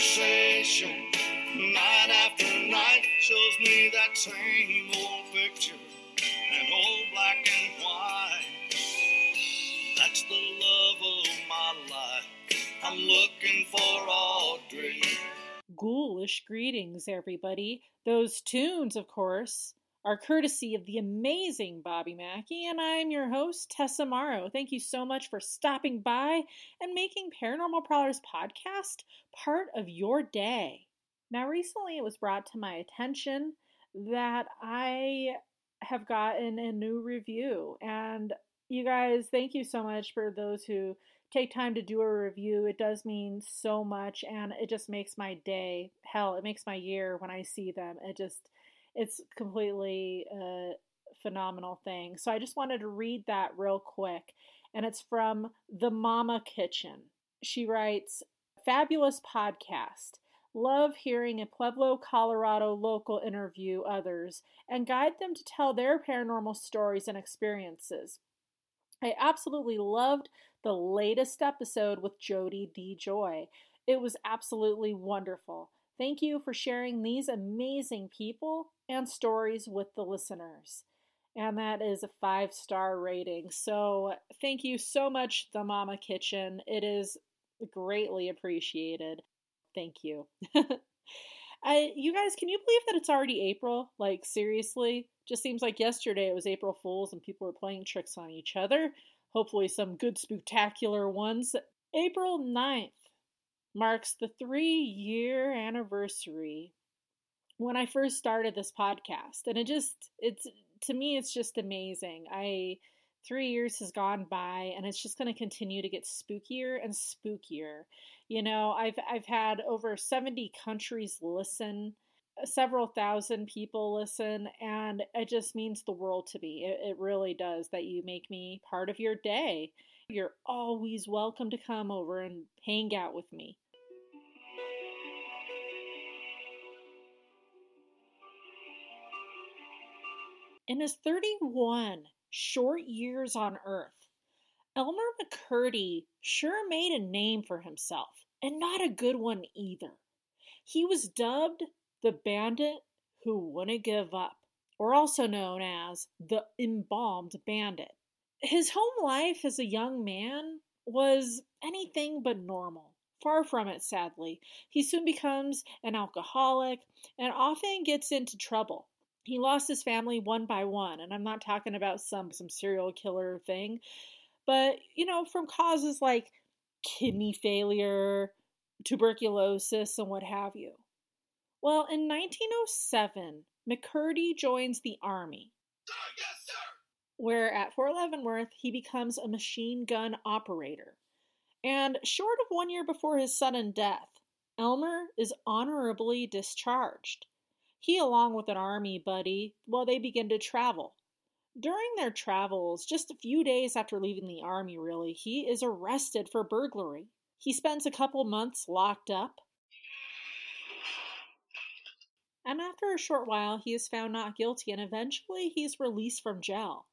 conversation. Night after night shows me that same old picture, old black and white. That's the love of my life. I'm looking for Audrey. Ghoulish greetings, everybody. Those tunes, of course, are courtesy of the amazing Bobby Mackey, and I'm your host, Tessa Morrow. Thank you so much for stopping by and making Paranormal Prowlers podcast part of your day. Now, recently it was brought to my attention that I have gotten a new review, and you guys, thank you so much for those who take time to do a review. It does mean so much, and it just makes my day. Hell, it makes my year when I see them. It just it's completely a phenomenal thing. So I just wanted to read that real quick. And it's from The Mama Kitchen. She writes Fabulous podcast. Love hearing a Pueblo, Colorado local interview others and guide them to tell their paranormal stories and experiences. I absolutely loved the latest episode with Jody D. Joy. It was absolutely wonderful. Thank you for sharing these amazing people and stories with the listeners. And that is a five star rating. So thank you so much, The Mama Kitchen. It is greatly appreciated. Thank you. I, you guys, can you believe that it's already April? Like, seriously? Just seems like yesterday it was April Fool's and people were playing tricks on each other. Hopefully, some good spectacular ones. April 9th marks the three year anniversary when I first started this podcast. And it just, it's, to me, it's just amazing. I, three years has gone by and it's just going to continue to get spookier and spookier. You know, I've, I've had over 70 countries listen uh, several thousand people listen and it just means the world to me it, it, really does that you make me part of your day you're always welcome to come over and hang out with me In his 31 short years on Earth, Elmer McCurdy sure made a name for himself, and not a good one either. He was dubbed the bandit who wouldn't give up, or also known as the embalmed bandit. His home life as a young man was anything but normal. Far from it, sadly. He soon becomes an alcoholic and often gets into trouble he lost his family one by one and i'm not talking about some some serial killer thing but you know from causes like kidney failure tuberculosis and what have you well in 1907 mccurdy joins the army ah, yes, where at fort leavenworth he becomes a machine gun operator and short of one year before his sudden death elmer is honorably discharged he, along with an army buddy, well, they begin to travel. During their travels, just a few days after leaving the army, really, he is arrested for burglary. He spends a couple months locked up. And after a short while, he is found not guilty, and eventually he's released from jail.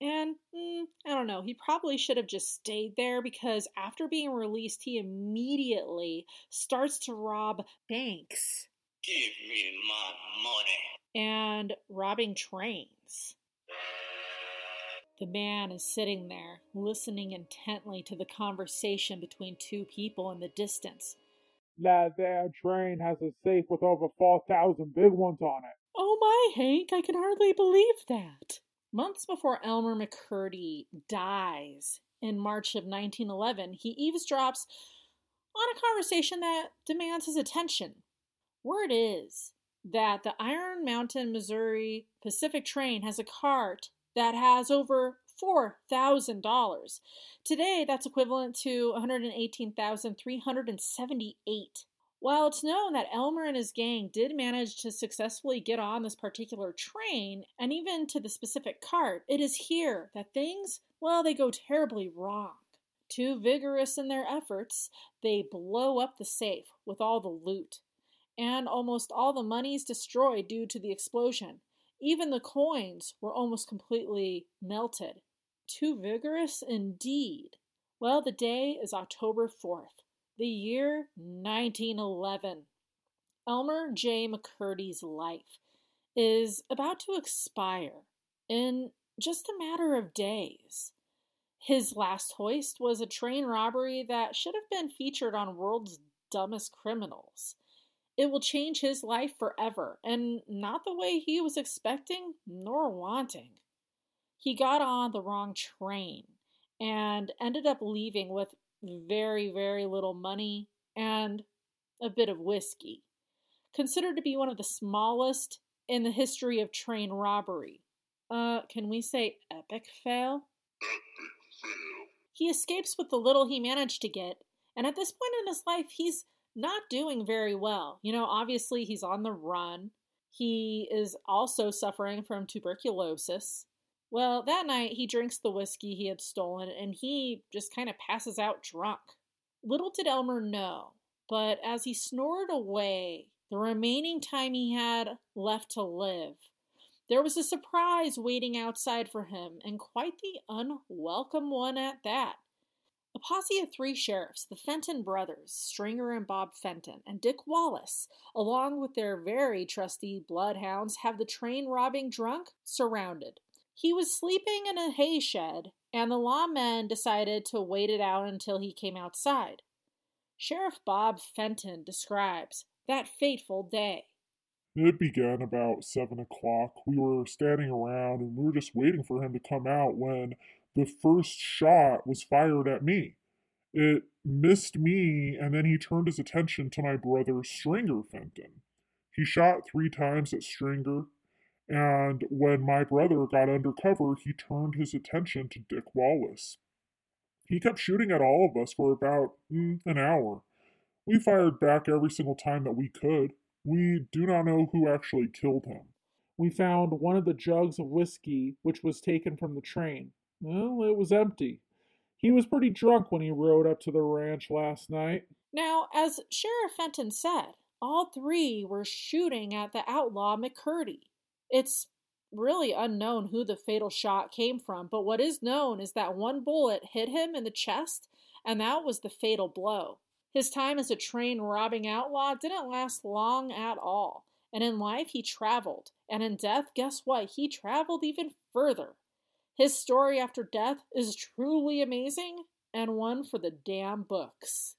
And mm, I don't know, he probably should have just stayed there because after being released, he immediately starts to rob banks. Give me my money. And robbing trains. The man is sitting there, listening intently to the conversation between two people in the distance. That there train has a safe with over 4,000 big ones on it. Oh my, Hank, I can hardly believe that. Months before Elmer McCurdy dies in March of 1911, he eavesdrops on a conversation that demands his attention. Word is that the Iron Mountain, Missouri Pacific train has a cart that has over $4,000. Today, that's equivalent to 118,378. While it's known that Elmer and his gang did manage to successfully get on this particular train and even to the specific cart, it is here that things, well, they go terribly wrong. Too vigorous in their efforts, they blow up the safe with all the loot and almost all the money is destroyed due to the explosion. Even the coins were almost completely melted. Too vigorous indeed. Well, the day is October 4th, The year 1911. Elmer J. McCurdy's life is about to expire in just a matter of days. His last hoist was a train robbery that should have been featured on World's Dumbest Criminals. It will change his life forever, and not the way he was expecting nor wanting. He got on the wrong train and ended up leaving with very, very little money and a bit of whiskey. Considered to be one of the smallest in the history of train robbery. Uh, can we say epic fail? Epic fail. He escapes with the little he managed to get, and at this point in his life, he's not doing very well. You know, obviously, he's on the run. He is also suffering from tuberculosis. Well, that night he drinks the whiskey he had stolen and he just kind of passes out drunk. Little did Elmer know, but as he snored away the remaining time he had left to live, there was a surprise waiting outside for him, and quite the unwelcome one at that. A posse of three sheriffs, the Fenton brothers, Stringer and Bob Fenton, and Dick Wallace, along with their very trusty bloodhounds, have the train robbing drunk surrounded. He was sleeping in a hay shed, and the lawmen decided to wait it out until he came outside. Sheriff Bob Fenton describes that fateful day. It began about seven o'clock. We were standing around and we were just waiting for him to come out when the first shot was fired at me. It missed me, and then he turned his attention to my brother Stringer Fenton. He shot three times at Stringer, and when my brother got undercover, he turned his attention to Dick Wallace. He kept shooting at all of us for about mm, an hour. We fired back every single time that we could. We do not know who actually killed him. We found one of the jugs of whiskey which was taken from the train. Well, it was empty. He was pretty drunk when he rode up to the ranch last night. Now, as Sheriff Fenton said, all three were shooting at the outlaw McCurdy. It's really unknown who the fatal shot came from, but what is known is that one bullet hit him in the chest, and that was the fatal blow. His time as a train robbing outlaw didn't last long at all, and in life he traveled, and in death, guess what? He traveled even further. His story after death is truly amazing and one for the damn books.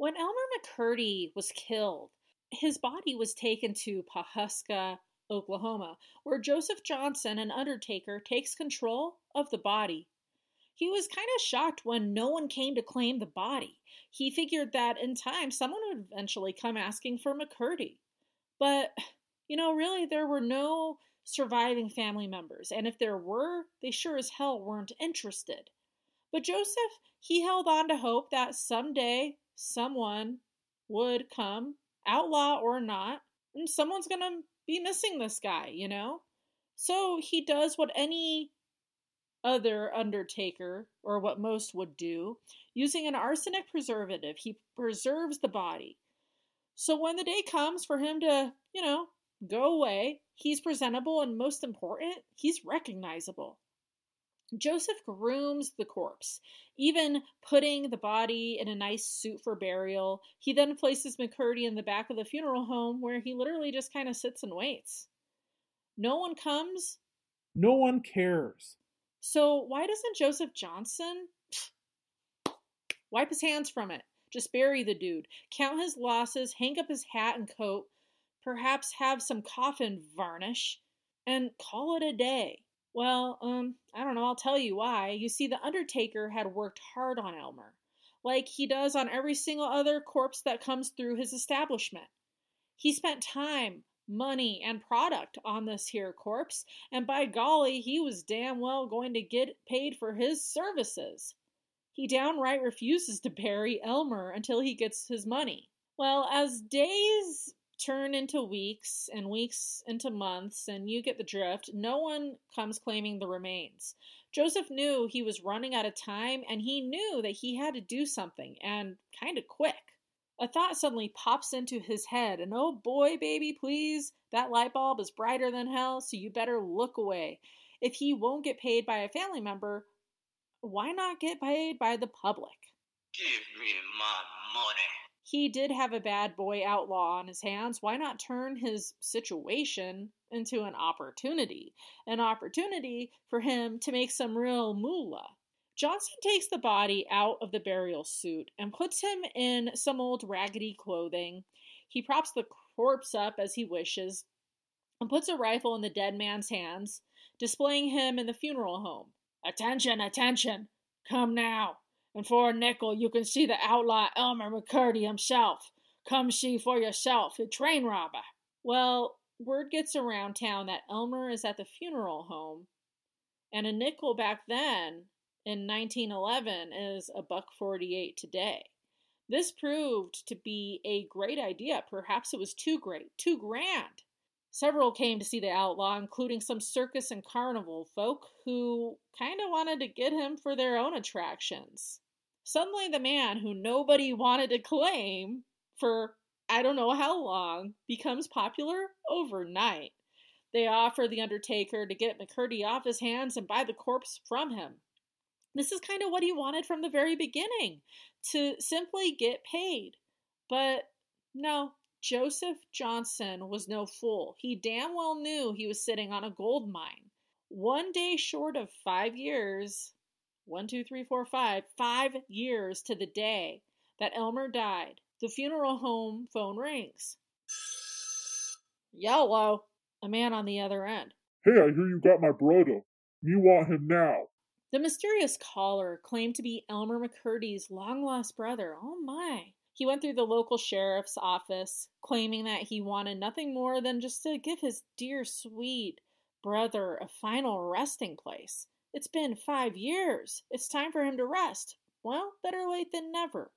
When Elmer McCurdy was killed, his body was taken to Pawhuska, Oklahoma, where Joseph Johnson, an undertaker, takes control of the body. He was kind of shocked when no one came to claim the body. He figured that in time someone would eventually come asking for McCurdy. But, you know, really, there were no surviving family members, and if there were, they sure as hell weren't interested. But Joseph, he held on to hope that someday someone would come, outlaw or not, and someone's gonna be missing this guy, you know? So he does what any other undertaker, or what most would do, using an arsenic preservative. He preserves the body. So when the day comes for him to, you know, go away, he's presentable and most important, he's recognizable. Joseph grooms the corpse, even putting the body in a nice suit for burial. He then places McCurdy in the back of the funeral home where he literally just kind of sits and waits. No one comes. No one cares. So why doesn't Joseph Johnson wipe his hands from it? Just bury the dude, count his losses, hang up his hat and coat, perhaps have some coffin varnish, and call it a day. Well, um, I don't know, I'll tell you why. You see, The Undertaker had worked hard on Elmer, like he does on every single other corpse that comes through his establishment. He spent time, money, and product on this here corpse, and by golly, he was damn well going to get paid for his services. He downright refuses to bury Elmer until he gets his money. Well, as days turn into weeks and weeks into months, and you get the drift. No one comes claiming the remains. Joseph knew he was running out of time, and he knew that he had to do something, and kind of quick. A thought suddenly pops into his head, and oh boy, baby, please, that light bulb is brighter than hell, so you better look away. If he won't get paid by a family member, why not get paid by the public? Give me my money. He did have a bad boy outlaw on his hands. Why not turn his situation into an opportunity? An opportunity for him to make some real moolah. Johnson takes the body out of the burial suit and puts him in some old raggedy clothing. He props the corpse up as he wishes and puts a rifle in the dead man's hands, displaying him in the funeral home. Attention, attention! Come now, and for a nickel you can see the outlaw Elmer McCurdy himself. Come see for yourself, the train robber. Well, word gets around town that Elmer is at the funeral home, and a nickel back then in 1911 is a buck 48 today. This proved to be a great idea. Perhaps it was too great, too grand. Several came to see the outlaw, including some circus and carnival folk who kind of wanted to get him for their own attractions. Suddenly, the man who nobody wanted to claim for I don't know how long becomes popular overnight. They offer the Undertaker to get McCurdy off his hands and buy the corpse from him. This is kind of what he wanted from the very beginning to simply get paid. But no, Joseph Johnson was no fool. He damn well knew he was sitting on a gold mine. One day short of five years, one, two, three, four, five, five years to the day that Elmer died, the funeral home phone rings. Yellow, a man on the other end. Hey, I hear you got my brother. You want him now. The mysterious caller claimed to be Elmer McCurdy's long lost brother. Oh my. He went through the local sheriff's office, claiming that he wanted nothing more than just to give his dear, sweet brother a final resting place. It's been five years. It's time for him to rest. Well, better late than never.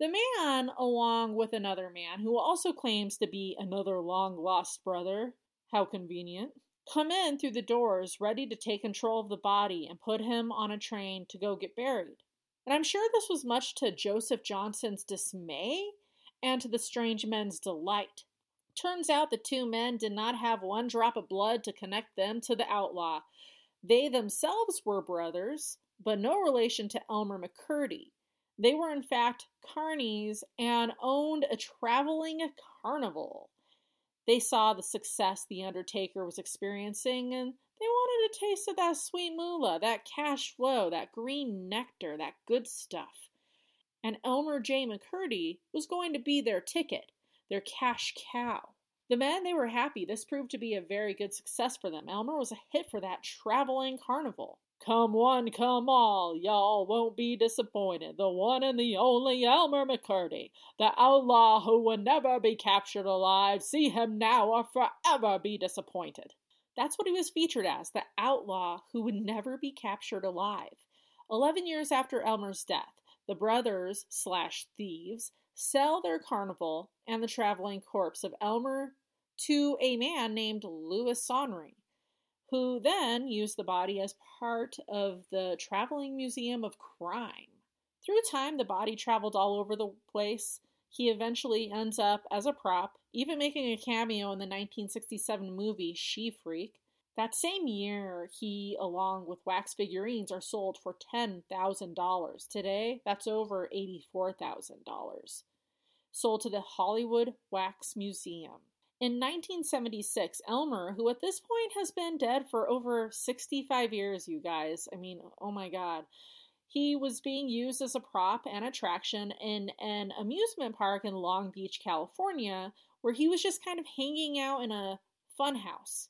The man, along with another man who also claims to be another long lost brother, how convenient, come in through the doors ready to take control of the body and put him on a train to go get buried. And I'm sure this was much to Joseph Johnson's dismay and to the strange men's delight. Turns out the two men did not have one drop of blood to connect them to the outlaw. They themselves were brothers, but no relation to Elmer McCurdy. They were, in fact, carnies and owned a traveling carnival. They saw the success the Undertaker was experiencing and they wanted a taste of that sweet moolah, that cash flow, that green nectar, that good stuff. And Elmer J. McCurdy was going to be their ticket, their cash cow. The men, they were happy. This proved to be a very good success for them. Elmer was a hit for that traveling carnival. Come one, come all, y'all won't be disappointed. The one and the only Elmer McCurdy, the outlaw who will never be captured alive. See him now or forever be disappointed. That's what he was featured as the outlaw who would never be captured alive. Eleven years after Elmer's death, the brothers slash thieves sell their carnival and the traveling corpse of Elmer to a man named Louis Sonnery, who then used the body as part of the Traveling Museum of Crime. Through time, the body traveled all over the place. He eventually ends up as a prop, even making a cameo in the 1967 movie She Freak. That same year, he, along with wax figurines, are sold for $10,000. Today, that's over $84,000. Sold to the Hollywood Wax Museum. In 1976, Elmer, who at this point has been dead for over 65 years, you guys, I mean, oh my god, he was being used as a prop and attraction in an amusement park in Long Beach, California, where he was just kind of hanging out in a funhouse.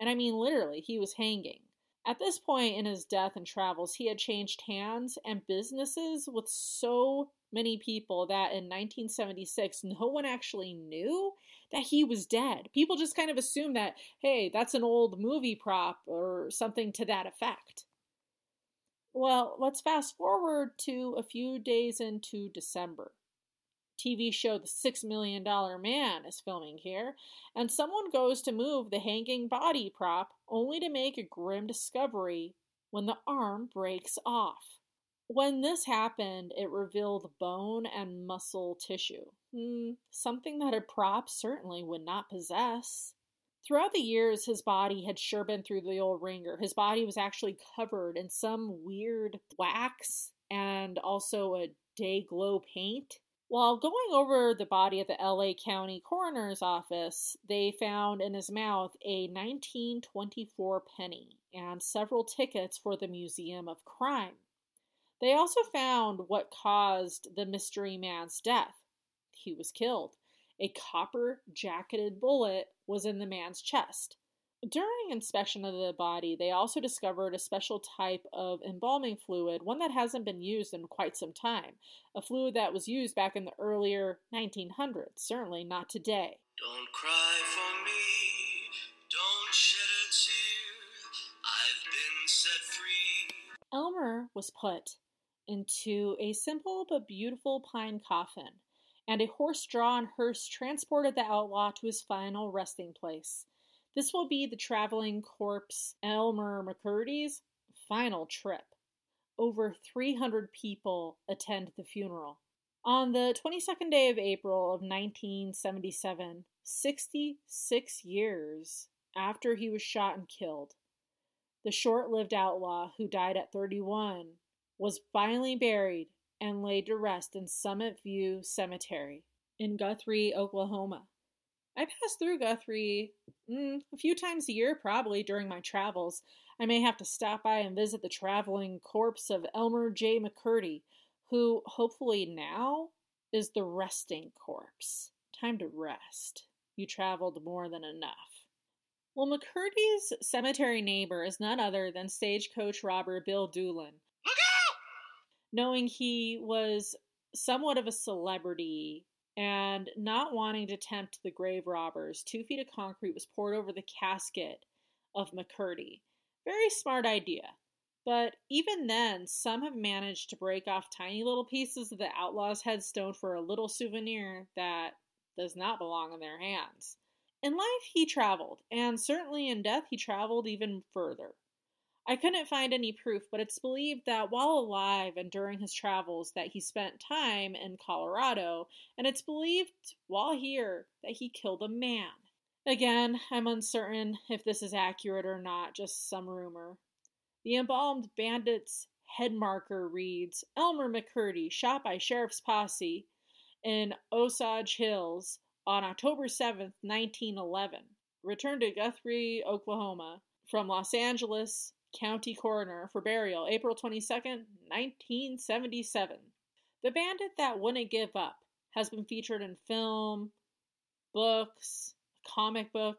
And I mean, literally, he was hanging. At this point in his death and travels, he had changed hands and businesses with so many people that in 1976, no one actually knew that he was dead. People just kind of assumed that, hey, that's an old movie prop or something to that effect. Well, let's fast forward to a few days into December. TV show The Six Million Dollar Man is filming here, and someone goes to move the hanging body prop only to make a grim discovery when the arm breaks off. When this happened, it revealed bone and muscle tissue, hmm, something that a prop certainly would not possess. Throughout the years, his body had sure been through the old wringer. His body was actually covered in some weird wax and also a day glow paint. While going over the body at the LA County Coroner's Office, they found in his mouth a 1924 penny and several tickets for the Museum of Crime. They also found what caused the mystery man's death. He was killed. A copper jacketed bullet was in the man's chest. During inspection of the body, they also discovered a special type of embalming fluid, one that hasn't been used in quite some time. A fluid that was used back in the earlier 1900s, certainly not today. Don't cry for me, don't shed a tear. I've been set free. Elmer was put into a simple but beautiful pine coffin, and a horse drawn hearse transported the outlaw to his final resting place. This will be the traveling corpse Elmer McCurdy's final trip. Over 300 people attend the funeral. On the 22nd day of April of 1977, 66 years after he was shot and killed, the short lived outlaw who died at 31 was finally buried and laid to rest in Summit View Cemetery in Guthrie, Oklahoma. I pass through Guthrie mm, a few times a year, probably during my travels. I may have to stop by and visit the traveling corpse of Elmer J. McCurdy, who hopefully now is the resting corpse. Time to rest. You traveled more than enough. Well, McCurdy's cemetery neighbor is none other than stagecoach robber Bill Doolin. Knowing he was somewhat of a celebrity and not wanting to tempt the grave robbers, two feet of concrete was poured over the casket of McCurdy. Very smart idea. But even then, some have managed to break off tiny little pieces of the outlaw's headstone for a little souvenir that does not belong in their hands. In life, he traveled, and certainly in death, he traveled even further. I couldn't find any proof, but it's believed that while alive and during his travels that he spent time in Colorado, and it's believed while here that he killed a man. Again, I'm uncertain if this is accurate or not, just some rumor. The embalmed bandit's head marker reads Elmer McCurdy, shot by sheriff's posse in Osage Hills on October 7th, 1911. Returned to Guthrie, Oklahoma from Los Angeles County Coroner for burial April 22, 1977. The Bandit That Wouldn't Give Up has been featured in film, books, comic book,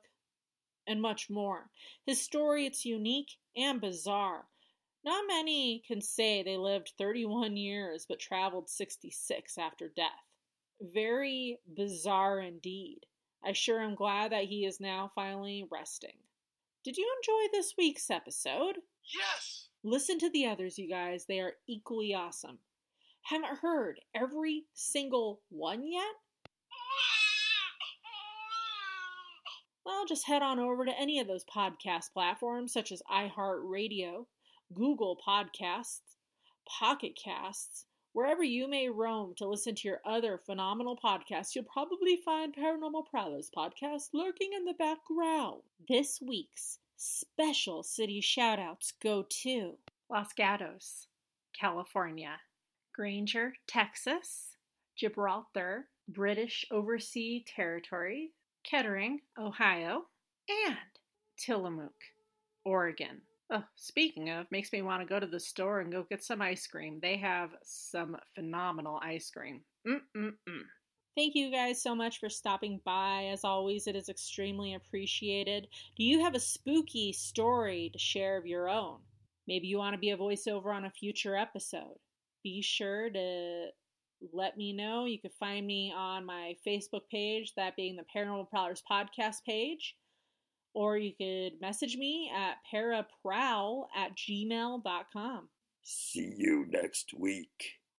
and much more. His story it's unique and bizarre. Not many can say they lived 31 years but traveled 66 after death. Very bizarre indeed. I sure am glad that he is now finally resting. Did you enjoy this week's episode? Yes! Listen to the others, you guys. They are equally awesome. Haven't heard every single one yet? Well, just head on over to any of those podcast platforms such as iHeartRadio, Google Podcasts, Pocket Casts, wherever you may roam to listen to your other phenomenal podcasts, you'll probably find Paranormal Prowlers podcast lurking in the background. This week's special city shoutouts go to Los Gatos, California, Granger, Texas, Gibraltar, British Overseas Territory, Kettering, Ohio, and Tillamook, Oregon. Oh, speaking of, makes me want to go to the store and go get some ice cream. They have some phenomenal ice cream. Mm-mm-mm. Thank you guys so much for stopping by. As always, it is extremely appreciated. Do you have a spooky story to share of your own? Maybe you want to be a voiceover on a future episode. Be sure to let me know. You can find me on my Facebook page, that being the Paranormal Prowlers podcast page or you could message me at paraprowl at gmail.com. See you next week.